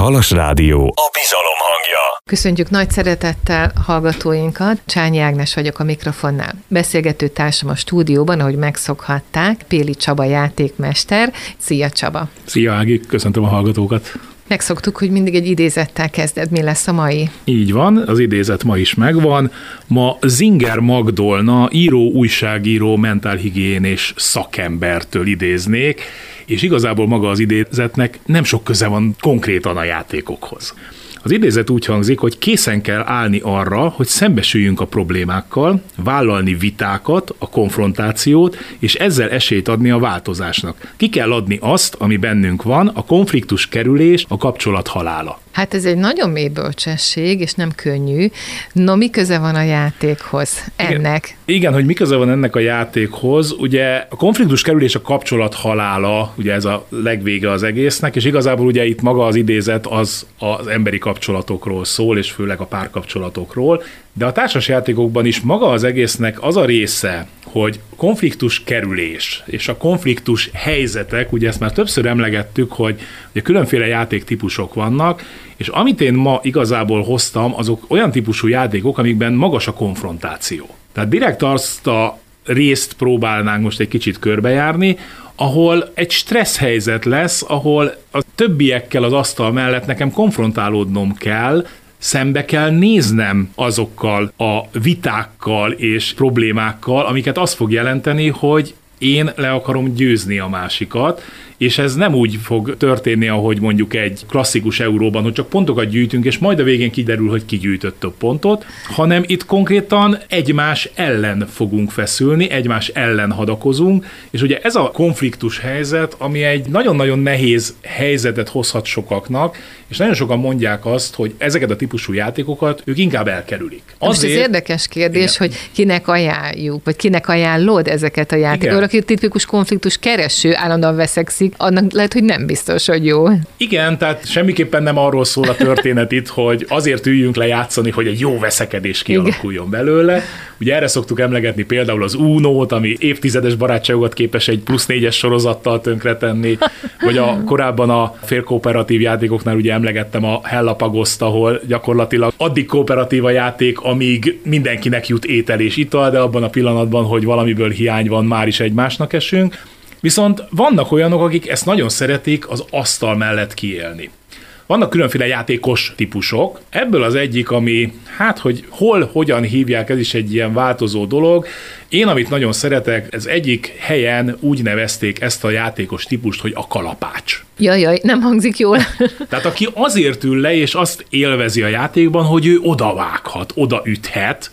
Halas Rádió, a bizalom hangja. Köszöntjük nagy szeretettel hallgatóinkat. Csányi Ágnes vagyok a mikrofonnál. Beszélgető társam a stúdióban, ahogy megszokhatták, Péli Csaba játékmester. Szia Csaba! Szia Ági, köszöntöm a hallgatókat! Megszoktuk, hogy mindig egy idézettel kezded. Mi lesz a mai? Így van, az idézet ma is megvan. Ma Zinger Magdolna, író, újságíró, mentálhigiénés szakembertől idéznék, és igazából maga az idézetnek nem sok köze van konkrétan a játékokhoz. Az idézet úgy hangzik, hogy készen kell állni arra, hogy szembesüljünk a problémákkal, vállalni vitákat, a konfrontációt, és ezzel esélyt adni a változásnak. Ki kell adni azt, ami bennünk van, a konfliktus kerülés, a kapcsolat halála. Hát ez egy nagyon mély bölcsesség, és nem könnyű. No, mi köze van a játékhoz ennek? Igen, igen, hogy mi köze van ennek a játékhoz. Ugye a konfliktus kerülés a kapcsolat halála, ugye ez a legvége az egésznek, és igazából ugye itt maga az idézet az az emberi kapcsolatokról szól, és főleg a párkapcsolatokról. De a társasjátékokban is maga az egésznek az a része, hogy konfliktus kerülés és a konfliktus helyzetek, ugye ezt már többször emlegettük, hogy ugye különféle játéktípusok vannak, és amit én ma igazából hoztam, azok olyan típusú játékok, amikben magas a konfrontáció. Tehát direkt azt a részt próbálnánk most egy kicsit körbejárni, ahol egy stressz helyzet lesz, ahol a többiekkel az asztal mellett nekem konfrontálódnom kell, szembe kell néznem azokkal a vitákkal és problémákkal, amiket azt fog jelenteni, hogy én le akarom győzni a másikat, és ez nem úgy fog történni, ahogy mondjuk egy klasszikus euróban, hogy csak pontokat gyűjtünk, és majd a végén kiderül, hogy ki gyűjtött több pontot, hanem itt konkrétan egymás ellen fogunk feszülni, egymás ellen hadakozunk, és ugye ez a konfliktus helyzet, ami egy nagyon-nagyon nehéz helyzetet hozhat sokaknak, és nagyon sokan mondják azt, hogy ezeket a típusú játékokat ők inkább elkerülik. Azért, Most ez érdekes kérdés, igen. hogy kinek ajánljuk, vagy kinek ajánlod ezeket a játékokat. Aki tipikus konfliktus kereső, állandóan veszekszik, annak lehet, hogy nem biztos, hogy jó. Igen, tehát semmiképpen nem arról szól a történet itt, hogy azért üljünk le játszani, hogy egy jó veszekedés kialakuljon Igen. belőle. Ugye erre szoktuk emlegetni például az Uno-t, ami évtizedes barátságokat képes egy plusz négyes sorozattal tönkretenni, vagy a korábban a félkooperatív játékoknál ugye emlegettem a Hellapagoszt, ahol gyakorlatilag addig kooperatív a játék, amíg mindenkinek jut étel és ital, de abban a pillanatban, hogy valamiből hiány van, már is egymásnak esünk. Viszont vannak olyanok, akik ezt nagyon szeretik az asztal mellett kiélni. Vannak különféle játékos típusok. Ebből az egyik, ami, hát, hogy hol, hogyan hívják, ez is egy ilyen változó dolog. Én, amit nagyon szeretek, ez egyik helyen úgy nevezték ezt a játékos típust, hogy a kalapács. Jaj, jaj, nem hangzik jól. Tehát aki azért ül le, és azt élvezi a játékban, hogy ő odavághat, odaüthet,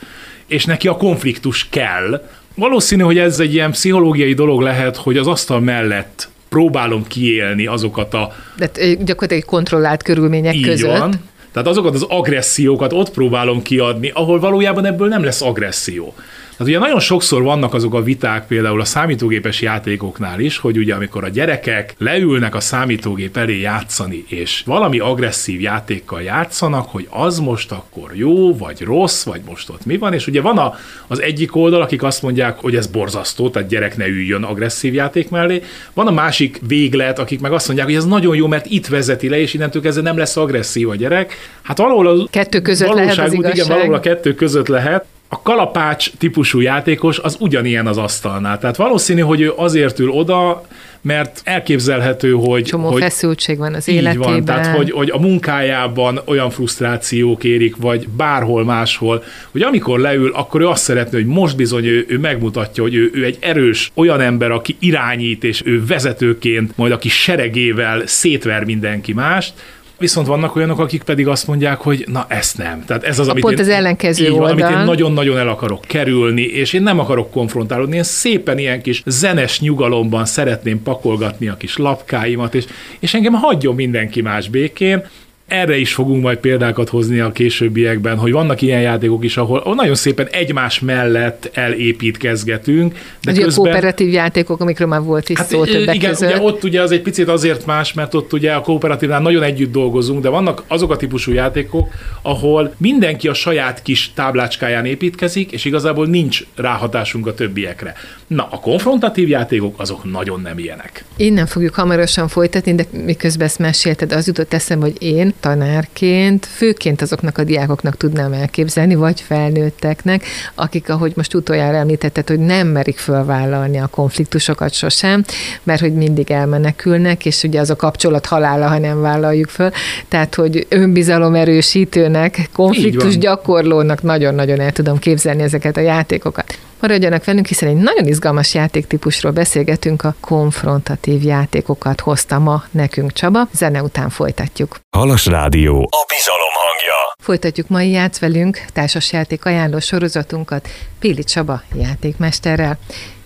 és neki a konfliktus kell, Valószínű, hogy ez egy ilyen pszichológiai dolog lehet, hogy az asztal mellett próbálom kiélni azokat a... De gyakorlatilag kontrollált körülmények így között. Van. Tehát azokat az agressziókat ott próbálom kiadni, ahol valójában ebből nem lesz agresszió. Tehát ugye nagyon sokszor vannak azok a viták például a számítógépes játékoknál is, hogy ugye amikor a gyerekek leülnek a számítógép elé játszani, és valami agresszív játékkal játszanak, hogy az most akkor jó, vagy rossz, vagy most ott mi van, és ugye van a, az egyik oldal, akik azt mondják, hogy ez borzasztó, tehát gyerek ne üljön agresszív játék mellé, van a másik véglet, akik meg azt mondják, hogy ez nagyon jó, mert itt vezeti le, és innentől kezdve nem lesz agresszív a gyerek. Hát valahol a kettő között lehet az igazság. Igen, valahol a kettő között lehet a kalapács típusú játékos az ugyanilyen az asztalnál. Tehát valószínű, hogy ő azért ül oda, mert elképzelhető, hogy... Csomó hogy feszültség van az így életében. Van, tehát hogy, hogy a munkájában olyan frusztrációk érik, vagy bárhol máshol, hogy amikor leül, akkor ő azt szeretné, hogy most bizony ő, ő megmutatja, hogy ő, ő egy erős olyan ember, aki irányít, és ő vezetőként, majd aki seregével szétver mindenki mást, Viszont vannak olyanok, akik pedig azt mondják, hogy na ezt nem. Tehát ez az, a amit pont én, az ellenkező így van, amit én nagyon-nagyon el akarok kerülni, és én nem akarok konfrontálódni, én szépen ilyen kis zenes nyugalomban szeretném pakolgatni a kis lapkáimat, és, és engem hagyjon mindenki más békén, erre is fogunk majd példákat hozni a későbbiekben, hogy vannak ilyen játékok is, ahol nagyon szépen egymás mellett elépítkezgetünk. De ugye közben... a kooperatív játékok, amikről már volt is hát, szó többek igen, között. Ugye ott ugye az egy picit azért más, mert ott ugye a kooperatívnál nagyon együtt dolgozunk, de vannak azok a típusú játékok, ahol mindenki a saját kis táblácskáján építkezik, és igazából nincs ráhatásunk a többiekre. Na, a konfrontatív játékok azok nagyon nem ilyenek. Innen fogjuk hamarosan folytatni, de miközben ezt mesélted, az jutott eszembe, hogy én tanárként főként azoknak a diákoknak tudnám elképzelni, vagy felnőtteknek, akik, ahogy most utoljára említetted, hogy nem merik fölvállalni a konfliktusokat sosem, mert hogy mindig elmenekülnek, és ugye az a kapcsolat halála, ha nem vállaljuk föl. Tehát, hogy önbizalom erősítőnek, konfliktus gyakorlónak nagyon-nagyon el tudom képzelni ezeket a játékokat. Maradjanak velünk, hiszen egy nagyon izgalmas játéktípusról beszélgetünk, a konfrontatív játékokat hozta ma nekünk Csaba. Zene után folytatjuk. Halas Rádió. A bizalom hangja. Folytatjuk mai játsz velünk társasjáték ajánló sorozatunkat Péli Csaba játékmesterrel.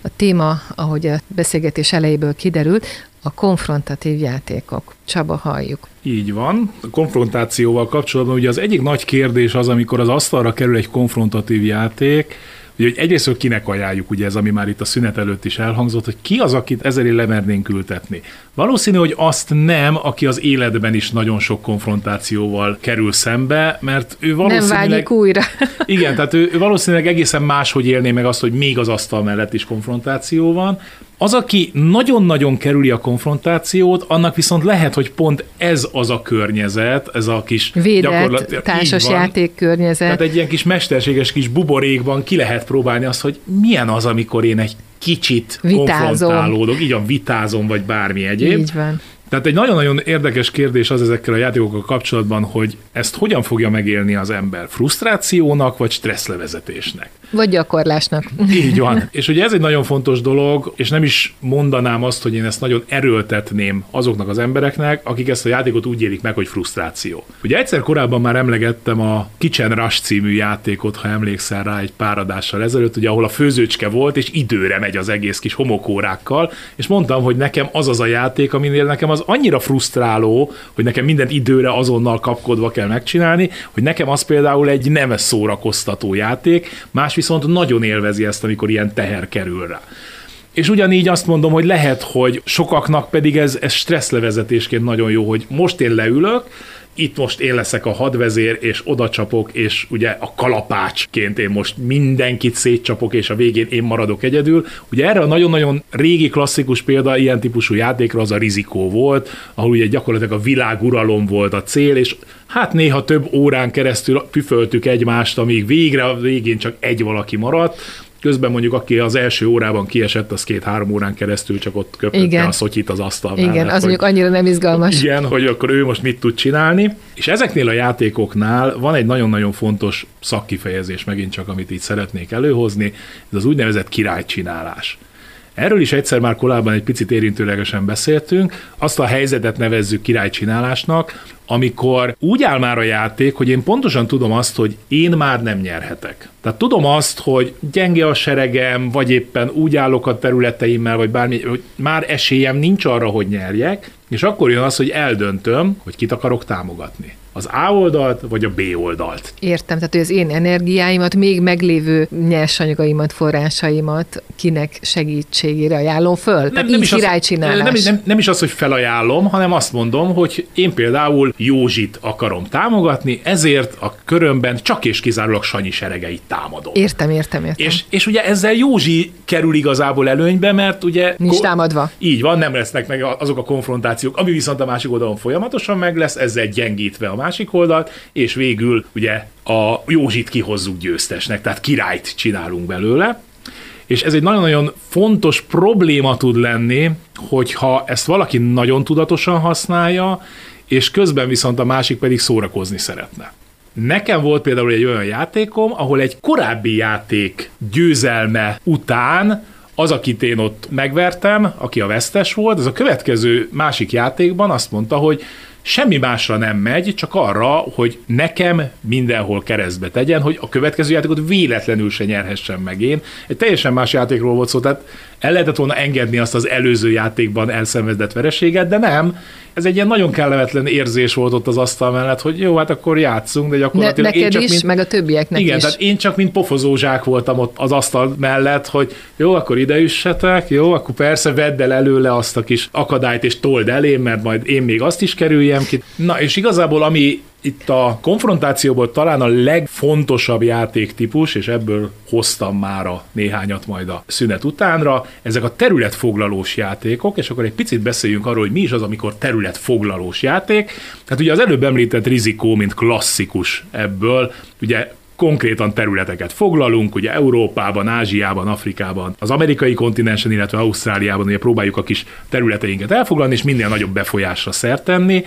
A téma, ahogy a beszélgetés elejéből kiderült, a konfrontatív játékok. Csaba, halljuk. Így van. A konfrontációval kapcsolatban ugye az egyik nagy kérdés az, amikor az asztalra kerül egy konfrontatív játék, Ugye, hogy egyrészt kinek ajánljuk, ugye ez, ami már itt a szünet előtt is elhangzott, hogy ki az, akit ezért lemernénk ültetni. Valószínű, hogy azt nem, aki az életben is nagyon sok konfrontációval kerül szembe, mert ő valószínűleg... Nem vágyik újra. igen, tehát ő, ő valószínűleg egészen máshogy élné meg azt, hogy még az asztal mellett is konfrontáció van, az, aki nagyon-nagyon kerüli a konfrontációt, annak viszont lehet, hogy pont ez az a környezet, ez a kis Védett társas játék környezet. Tehát egy ilyen kis mesterséges kis buborékban ki lehet próbálni azt, hogy milyen az, amikor én egy kicsit vitázom. konfrontálódok, így a vitázom, vagy bármi egyéb. Így van. Tehát egy nagyon-nagyon érdekes kérdés az ezekkel a játékokkal kapcsolatban, hogy ezt hogyan fogja megélni az ember? Frusztrációnak, vagy stresszlevezetésnek? Vagy gyakorlásnak. Így van. És ugye ez egy nagyon fontos dolog, és nem is mondanám azt, hogy én ezt nagyon erőltetném azoknak az embereknek, akik ezt a játékot úgy élik meg, hogy frusztráció. Ugye egyszer korábban már emlegettem a Kitchen Rush című játékot, ha emlékszel rá egy pár adással ezelőtt, ugye ahol a főzőcske volt, és időre megy az egész kis homokórákkal, és mondtam, hogy nekem az az a játék, aminél nekem az annyira frusztráló, hogy nekem mindent időre azonnal kapkodva kell megcsinálni, hogy nekem az például egy nem szórakoztató játék, más viszont nagyon élvezi ezt, amikor ilyen teher kerül rá. És ugyanígy azt mondom, hogy lehet, hogy sokaknak pedig ez, ez stresszlevezetésként nagyon jó, hogy most én leülök, itt most én leszek a hadvezér, és oda csapok, és ugye a kalapácsként én most mindenkit szétcsapok, és a végén én maradok egyedül. Ugye erre a nagyon-nagyon régi klasszikus példa ilyen típusú játékra az a rizikó volt, ahol ugye gyakorlatilag a világuralom volt a cél, és hát néha több órán keresztül püföltük egymást, amíg végre a végén csak egy valaki maradt, Közben mondjuk, aki az első órában kiesett, az két-három órán keresztül csak ott köpötte a szotyit az asztal Igen, mellett, az hogy, mondjuk annyira nem izgalmas. Igen, hogy akkor ő most mit tud csinálni. És ezeknél a játékoknál van egy nagyon-nagyon fontos szakkifejezés megint csak, amit így szeretnék előhozni, ez az úgynevezett királycsinálás. Erről is egyszer már korábban egy picit érintőlegesen beszéltünk. Azt a helyzetet nevezzük királycsinálásnak, amikor úgy áll már a játék, hogy én pontosan tudom azt, hogy én már nem nyerhetek. Tehát tudom azt, hogy gyenge a seregem, vagy éppen úgy állok a területeimmel, vagy bármi, hogy már esélyem nincs arra, hogy nyerjek, és akkor jön az, hogy eldöntöm, hogy kit akarok támogatni az A oldalt, vagy a B oldalt. Értem, tehát hogy az én energiáimat, még meglévő nyersanyagaimat, forrásaimat kinek segítségére ajánlom föl? Nem, tehát nem, is az, nem, nem, nem is az, hogy felajánlom, hanem azt mondom, hogy én például Józsit akarom támogatni, ezért a körömben csak és kizárólag Sanyi seregeit támadom. Értem, értem, értem. És, és ugye ezzel Józsi kerül igazából előnybe, mert ugye... Nincs ko- támadva. Így van, nem lesznek meg azok a konfrontációk, ami viszont a másik oldalon folyamatosan meg lesz, ezzel gyengítve a másik oldalt, és végül ugye a Józsit kihozzuk győztesnek, tehát királyt csinálunk belőle. És ez egy nagyon-nagyon fontos probléma tud lenni, hogyha ezt valaki nagyon tudatosan használja, és közben viszont a másik pedig szórakozni szeretne. Nekem volt például egy olyan játékom, ahol egy korábbi játék győzelme után az, akit én ott megvertem, aki a vesztes volt, az a következő másik játékban azt mondta, hogy semmi másra nem megy, csak arra, hogy nekem mindenhol keresztbe tegyen, hogy a következő játékot véletlenül se nyerhessen meg én. Egy teljesen más játékról volt szó, tehát el lehetett volna engedni azt az előző játékban elszenvedett vereséget, de nem. Ez egy ilyen nagyon kellemetlen érzés volt ott az asztal mellett, hogy jó, hát akkor játszunk, de gyakorlatilag ne, neked én csak is, mint, meg a többieknek igen, is. tehát én csak mint pofozózsák voltam ott az asztal mellett, hogy jó, akkor ide üssetek, jó, akkor persze vedd el előle azt a kis akadályt és told elém, mert majd én még azt is kerüljem ki. Na, és igazából ami Itt a konfrontációból talán a legfontosabb játéktípus, és ebből hoztam már a néhányat majd a szünet utánra, ezek a területfoglalós játékok, és akkor egy picit beszéljünk arról, hogy mi is az, amikor területfoglalós játék. Tehát ugye az előbb említett rizikó, mint klasszikus ebből, ugye konkrétan területeket foglalunk, ugye Európában, Ázsiában, Afrikában, az amerikai kontinensen, illetve Ausztráliában ugye próbáljuk a kis területeinket elfoglalni, és minél nagyobb befolyásra szert tenni.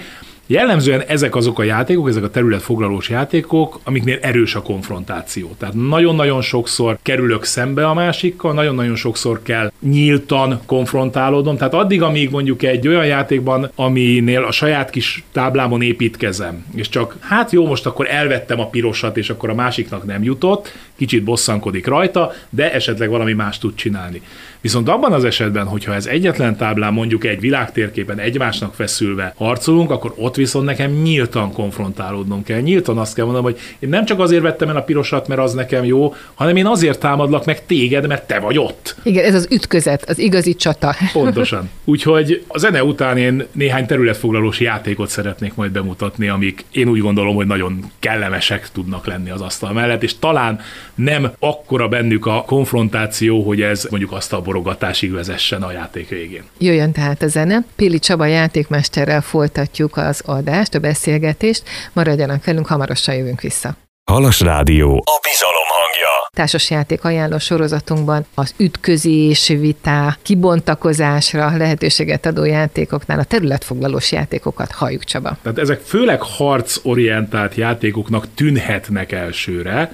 Jellemzően ezek azok a játékok, ezek a területfoglalós játékok, amiknél erős a konfrontáció. Tehát nagyon-nagyon sokszor kerülök szembe a másikkal, nagyon-nagyon sokszor kell nyíltan konfrontálódnom. Tehát addig, amíg mondjuk egy olyan játékban, aminél a saját kis táblámon építkezem, és csak hát jó, most akkor elvettem a pirosat, és akkor a másiknak nem jutott, kicsit bosszankodik rajta, de esetleg valami más tud csinálni. Viszont abban az esetben, hogyha ez egyetlen táblán mondjuk egy világtérképen egymásnak feszülve harcolunk, akkor ott viszont nekem nyíltan konfrontálódnom kell. Nyíltan azt kell mondanom, hogy én nem csak azért vettem el a pirosat, mert az nekem jó, hanem én azért támadlak meg téged, mert te vagy ott. Igen, ez az ütközet, az igazi csata. Pontosan. Úgyhogy a zene után én néhány területfoglalós játékot szeretnék majd bemutatni, amik én úgy gondolom, hogy nagyon kellemesek tudnak lenni az asztal mellett, és talán nem akkora bennük a konfrontáció, hogy ez mondjuk azt a borogatásig vezessen a játék végén. Jöjjön tehát a zene. Pili Csaba játékmesterrel folytatjuk az adást, a beszélgetést. Maradjanak velünk, hamarosan jövünk vissza. Halas Rádió. A bizalom hangja. Társasjáték ajánló sorozatunkban az ütközés, vitá, kibontakozásra lehetőséget adó játékoknál a területfoglalós játékokat halljuk Csaba. Tehát ezek főleg harcorientált játékoknak tűnhetnek elsőre,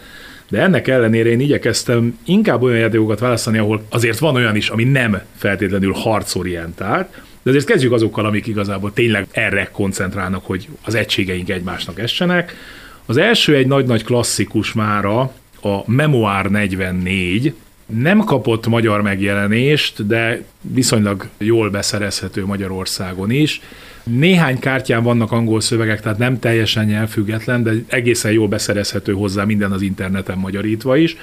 de ennek ellenére én igyekeztem inkább olyan játékokat választani, ahol azért van olyan is, ami nem feltétlenül harcorientált, de azért kezdjük azokkal, amik igazából tényleg erre koncentrálnak, hogy az egységeink egymásnak essenek. Az első egy nagy-nagy klasszikus mára, a Memoir 44, nem kapott magyar megjelenést, de viszonylag jól beszerezhető Magyarországon is. Néhány kártyán vannak angol szövegek, tehát nem teljesen nyelvfüggetlen, de egészen jól beszerezhető hozzá minden az interneten magyarítva is.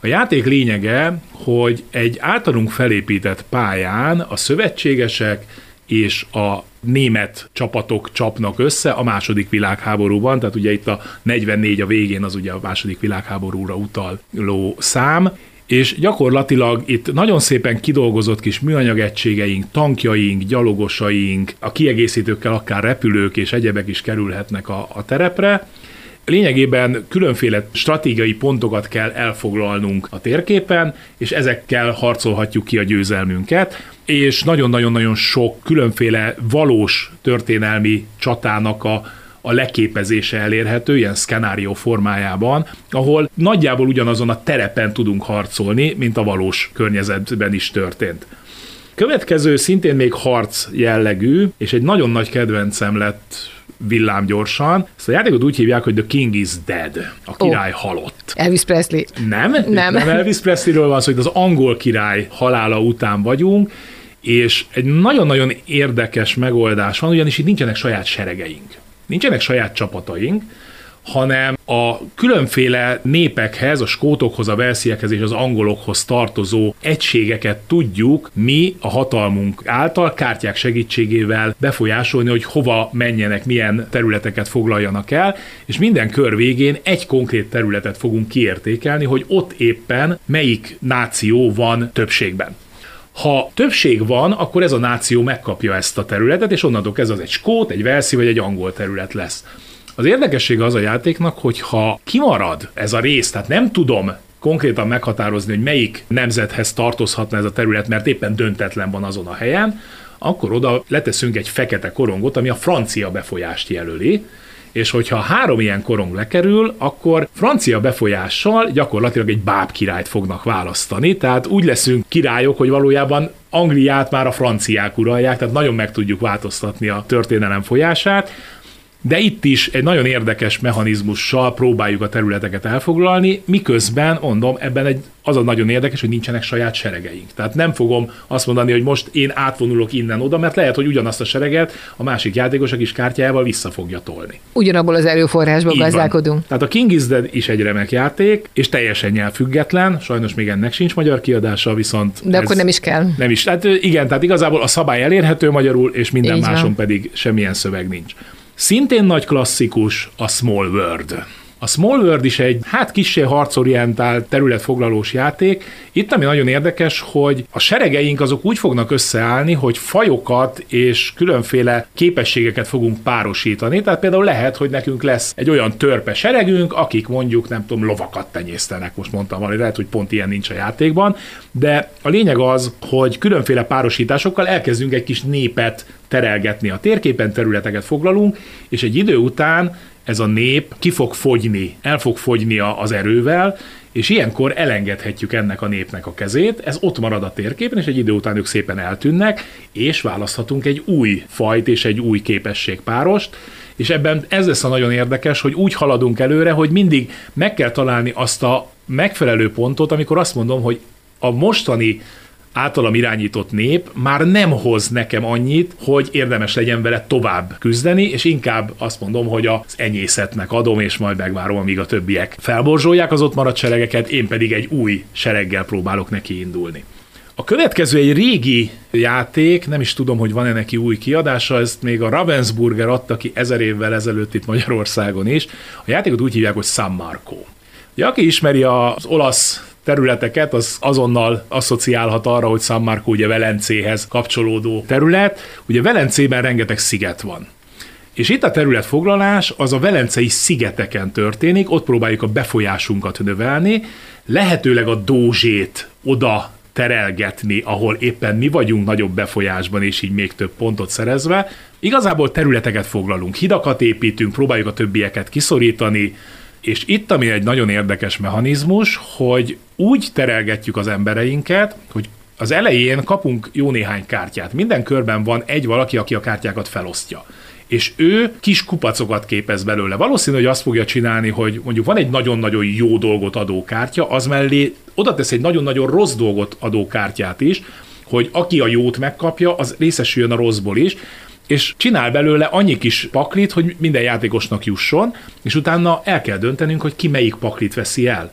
A játék lényege, hogy egy általunk felépített pályán a szövetségesek és a német csapatok csapnak össze a második világháborúban, tehát ugye itt a 44 a végén az ugye a második világháborúra utaló szám, és gyakorlatilag itt nagyon szépen kidolgozott kis műanyag egységeink, tankjaink, gyalogosaink, a kiegészítőkkel akár repülők és egyebek is kerülhetnek a, a terepre, Lényegében különféle stratégiai pontokat kell elfoglalnunk a térképen, és ezekkel harcolhatjuk ki a győzelmünket, és nagyon-nagyon-nagyon sok különféle valós történelmi csatának a a leképezése elérhető, ilyen szkenárió formájában, ahol nagyjából ugyanazon a terepen tudunk harcolni, mint a valós környezetben is történt. Következő szintén még harc jellegű, és egy nagyon nagy kedvencem lett villámgyorsan. Ezt a játékot úgy hívják, hogy The King is Dead, a király oh. halott. Elvis Presley. Nem, nem, nem Elvis Presleyről van szó, hogy az angol király halála után vagyunk, és egy nagyon-nagyon érdekes megoldás van, ugyanis itt nincsenek saját seregeink. Nincsenek saját csapataink, hanem a különféle népekhez, a skótokhoz, a velsziekhez és az angolokhoz tartozó egységeket tudjuk mi a hatalmunk által kártyák segítségével befolyásolni, hogy hova menjenek, milyen területeket foglaljanak el, és minden kör végén egy konkrét területet fogunk kiértékelni, hogy ott éppen melyik náció van többségben. Ha többség van, akkor ez a náció megkapja ezt a területet, és onnantól kezdve az egy skót, egy velszi vagy egy angol terület lesz. Az érdekessége az a játéknak, hogy ha kimarad ez a rész, tehát nem tudom konkrétan meghatározni, hogy melyik nemzethez tartozhatna ez a terület, mert éppen döntetlen van azon a helyen, akkor oda leteszünk egy fekete korongot, ami a francia befolyást jelöli, és hogyha három ilyen korong lekerül, akkor francia befolyással gyakorlatilag egy báb királyt fognak választani, tehát úgy leszünk királyok, hogy valójában Angliát már a franciák uralják, tehát nagyon meg tudjuk változtatni a történelem folyását, de itt is egy nagyon érdekes mechanizmussal próbáljuk a területeket elfoglalni, miközben, mondom, ebben egy, az a nagyon érdekes, hogy nincsenek saját seregeink. Tehát nem fogom azt mondani, hogy most én átvonulok innen oda, mert lehet, hogy ugyanazt a sereget a másik játékos a kis kártyájával vissza fogja tolni. Ugyanabból az erőforrásból gazdálkodunk. Tehát a King is Dead is egy remek játék, és teljesen nyelvfüggetlen, sajnos még ennek sincs magyar kiadása, viszont. De akkor nem is kell. Nem is. Tehát igen, tehát igazából a szabály elérhető magyarul, és minden Így máson van. pedig semmilyen szöveg nincs. Szintén nagy klasszikus a Small World. A Small World is egy, hát kissé harcorientált területfoglalós játék. Itt ami nagyon érdekes, hogy a seregeink azok úgy fognak összeállni, hogy fajokat és különféle képességeket fogunk párosítani. Tehát például lehet, hogy nekünk lesz egy olyan törpe seregünk, akik mondjuk, nem tudom, lovakat tenyésztenek, most mondtam valami, lehet, hogy pont ilyen nincs a játékban, de a lényeg az, hogy különféle párosításokkal elkezdünk egy kis népet terelgetni a térképen, területeket foglalunk, és egy idő után ez a nép ki fog fogyni, el fog fogyni az erővel, és ilyenkor elengedhetjük ennek a népnek a kezét, ez ott marad a térképen, és egy idő után ők szépen eltűnnek, és választhatunk egy új fajt és egy új képességpárost, és ebben ez lesz a nagyon érdekes, hogy úgy haladunk előre, hogy mindig meg kell találni azt a megfelelő pontot, amikor azt mondom, hogy a mostani általam irányított nép már nem hoz nekem annyit, hogy érdemes legyen vele tovább küzdeni, és inkább azt mondom, hogy az enyészetnek adom, és majd megvárom, amíg a többiek felborzsolják az ott maradt seregeket, én pedig egy új sereggel próbálok neki indulni. A következő egy régi játék, nem is tudom, hogy van-e neki új kiadása, ezt még a Ravensburger adta ki ezer évvel ezelőtt itt Magyarországon is. A játékot úgy hívják, hogy San Marco. Ja, aki ismeri az olasz területeket, az azonnal asszociálhat arra, hogy San Marco ugye Velencéhez kapcsolódó terület. Ugye Velencében rengeteg sziget van. És itt a területfoglalás az a velencei szigeteken történik, ott próbáljuk a befolyásunkat növelni, lehetőleg a dózsét oda terelgetni, ahol éppen mi vagyunk nagyobb befolyásban, és így még több pontot szerezve. Igazából területeket foglalunk, hidakat építünk, próbáljuk a többieket kiszorítani, és itt, ami egy nagyon érdekes mechanizmus, hogy úgy terelgetjük az embereinket, hogy az elején kapunk jó néhány kártyát. Minden körben van egy valaki, aki a kártyákat felosztja és ő kis kupacokat képez belőle. Valószínű, hogy azt fogja csinálni, hogy mondjuk van egy nagyon-nagyon jó dolgot adó kártya, az mellé oda tesz egy nagyon-nagyon rossz dolgot adó kártyát is, hogy aki a jót megkapja, az részesüljön a rosszból is, és csinál belőle annyi kis paklit, hogy minden játékosnak jusson, és utána el kell döntenünk, hogy ki melyik paklit veszi el.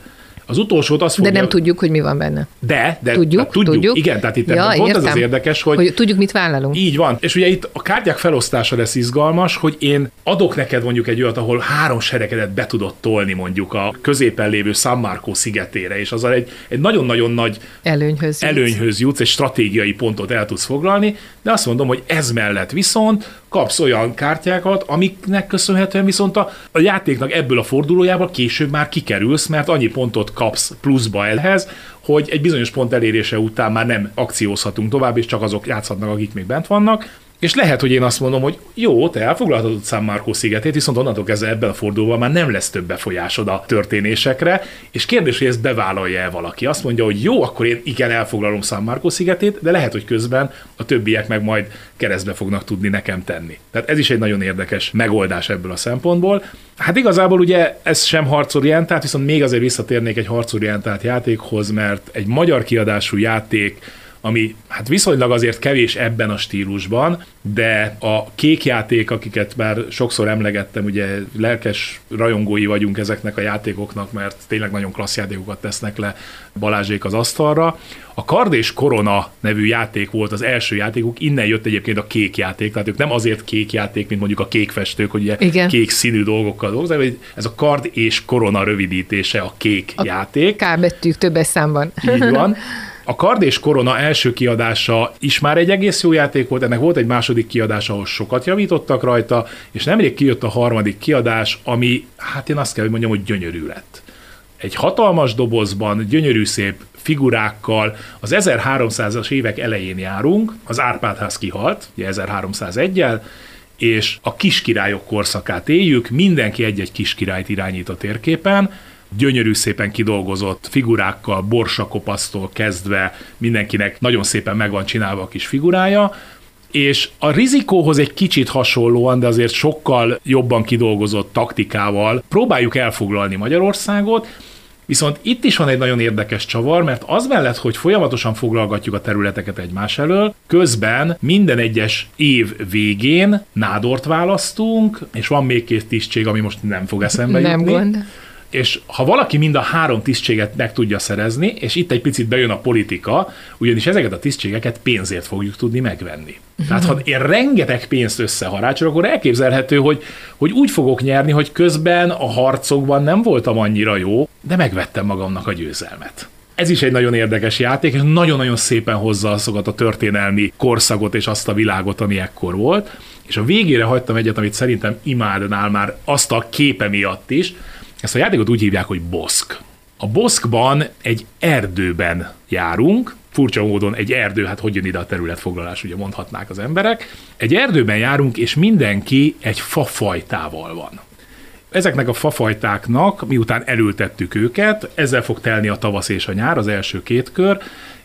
Az utolsót azt fogja... De nem tudjuk, hogy mi van benne. De, de tudjuk, hát tudjuk, tudjuk. Igen, tehát itt ja, pont az az érdekes, hogy... hogy... Tudjuk, mit vállalunk. Így van. És ugye itt a kártyák felosztása lesz izgalmas, hogy én adok neked mondjuk egy olyat, ahol három seregedet be tudod tolni mondjuk a középen lévő San Marco szigetére, és azzal egy, egy nagyon-nagyon nagy előnyhöz, előnyhöz jutsz, egy stratégiai pontot el tudsz foglalni, de azt mondom, hogy ez mellett viszont kapsz olyan kártyákat, amiknek köszönhetően viszont a, a játéknak ebből a fordulójából később már kikerülsz, mert annyi pontot kapsz pluszba elhez, hogy egy bizonyos pont elérése után már nem akciózhatunk tovább, és csak azok játszhatnak, akik még bent vannak. És lehet, hogy én azt mondom, hogy jó, te elfoglalhatod San Marco szigetét, viszont onnantól kezdve ebben a fordulóban már nem lesz több befolyásod a történésekre, és kérdés, hogy ezt bevállalja-e valaki. Azt mondja, hogy jó, akkor én igen elfoglalom San Marco szigetét, de lehet, hogy közben a többiek meg majd keresztbe fognak tudni nekem tenni. Tehát ez is egy nagyon érdekes megoldás ebből a szempontból. Hát igazából ugye ez sem harcorientált, viszont még azért visszatérnék egy harcorientált játékhoz, mert egy magyar kiadású játék ami hát viszonylag azért kevés ebben a stílusban, de a kék játék, akiket már sokszor emlegettem, ugye lelkes rajongói vagyunk ezeknek a játékoknak, mert tényleg nagyon klassz játékokat tesznek le Balázsék az asztalra. A Kard és Korona nevű játék volt az első játékuk, innen jött egyébként a kék játék, tehát ők nem azért kék játék, mint mondjuk a kék festők, hogy ugye Igen. kék színű dolgokkal dolgoznak, ez a Kard és Korona rövidítése a kék a játék. K betűk többes számban. Így van. A Kard és Korona első kiadása is már egy egész jó játék volt, ennek volt egy második kiadás, ahol sokat javítottak rajta, és nemrég kijött a harmadik kiadás, ami, hát én azt kell, hogy mondjam, hogy gyönyörű lett. Egy hatalmas dobozban, gyönyörű szép figurákkal, az 1300-as évek elején járunk, az Árpádház kihalt, ugye 1301-jel, és a kiskirályok korszakát éljük, mindenki egy-egy kiskirályt irányít a térképen, gyönyörű szépen kidolgozott figurákkal, borsakopasztól kezdve mindenkinek nagyon szépen meg van csinálva a kis figurája, és a rizikóhoz egy kicsit hasonlóan, de azért sokkal jobban kidolgozott taktikával próbáljuk elfoglalni Magyarországot, Viszont itt is van egy nagyon érdekes csavar, mert az mellett, hogy folyamatosan foglalgatjuk a területeket egymás elől, közben minden egyes év végén nádort választunk, és van még két tisztség, ami most nem fog eszembe nem jutni. Gond és ha valaki mind a három tisztséget meg tudja szerezni, és itt egy picit bejön a politika, ugyanis ezeket a tisztségeket pénzért fogjuk tudni megvenni. Tehát ha én rengeteg pénzt összeharácsolok, akkor elképzelhető, hogy, hogy úgy fogok nyerni, hogy közben a harcokban nem voltam annyira jó, de megvettem magamnak a győzelmet. Ez is egy nagyon érdekes játék, és nagyon-nagyon szépen hozza azokat a történelmi korszakot és azt a világot, ami ekkor volt. És a végére hagytam egyet, amit szerintem imádnál már azt a képe miatt is. Ezt a játékot úgy hívják, hogy Bosk. A Boskban egy erdőben járunk, furcsa módon egy erdő, hát hogy jön ide a területfoglalás, ugye mondhatnák az emberek. Egy erdőben járunk, és mindenki egy fafajtával van. Ezeknek a fafajtáknak, miután elültettük őket, ezzel fog telni a tavasz és a nyár, az első két kör,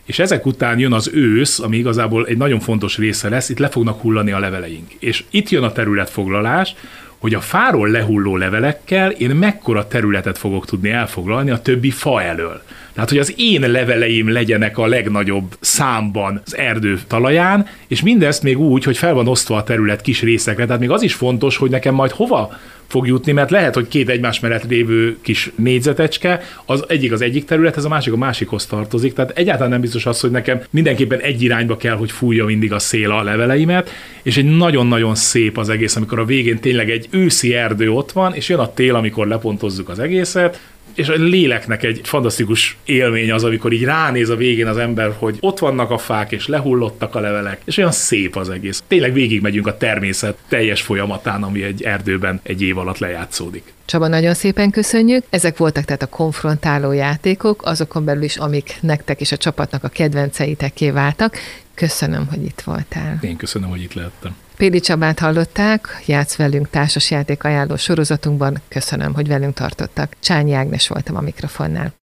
és ezek után jön az ősz, ami igazából egy nagyon fontos része lesz, itt le fognak hullani a leveleink. És itt jön a területfoglalás, hogy a fáról lehulló levelekkel én mekkora területet fogok tudni elfoglalni a többi fa elől. Tehát, hogy az én leveleim legyenek a legnagyobb számban az erdő talaján, és mindezt még úgy, hogy fel van osztva a terület kis részekre. Tehát még az is fontos, hogy nekem majd hova fog jutni, mert lehet, hogy két egymás mellett lévő kis négyzetecske, az egyik az egyik területhez, a másik a másikhoz tartozik, tehát egyáltalán nem biztos az, hogy nekem mindenképpen egy irányba kell, hogy fújja mindig a szél a leveleimet, és egy nagyon-nagyon szép az egész, amikor a végén tényleg egy őszi erdő ott van, és jön a tél, amikor lepontozzuk az egészet, és a léleknek egy fantasztikus élmény az, amikor így ránéz a végén az ember, hogy ott vannak a fák, és lehullottak a levelek, és olyan szép az egész. Tényleg végigmegyünk a természet teljes folyamatán, ami egy erdőben egy év alatt lejátszódik. Csaba, nagyon szépen köszönjük. Ezek voltak tehát a konfrontáló játékok, azokon belül is, amik nektek és a csapatnak a kedvenceitekké váltak. Köszönöm, hogy itt voltál. Én köszönöm, hogy itt lehettem. Pédi Csabát hallották, játsz velünk társasjáték ajánló sorozatunkban. Köszönöm, hogy velünk tartottak. Csányi Ágnes voltam a mikrofonnál.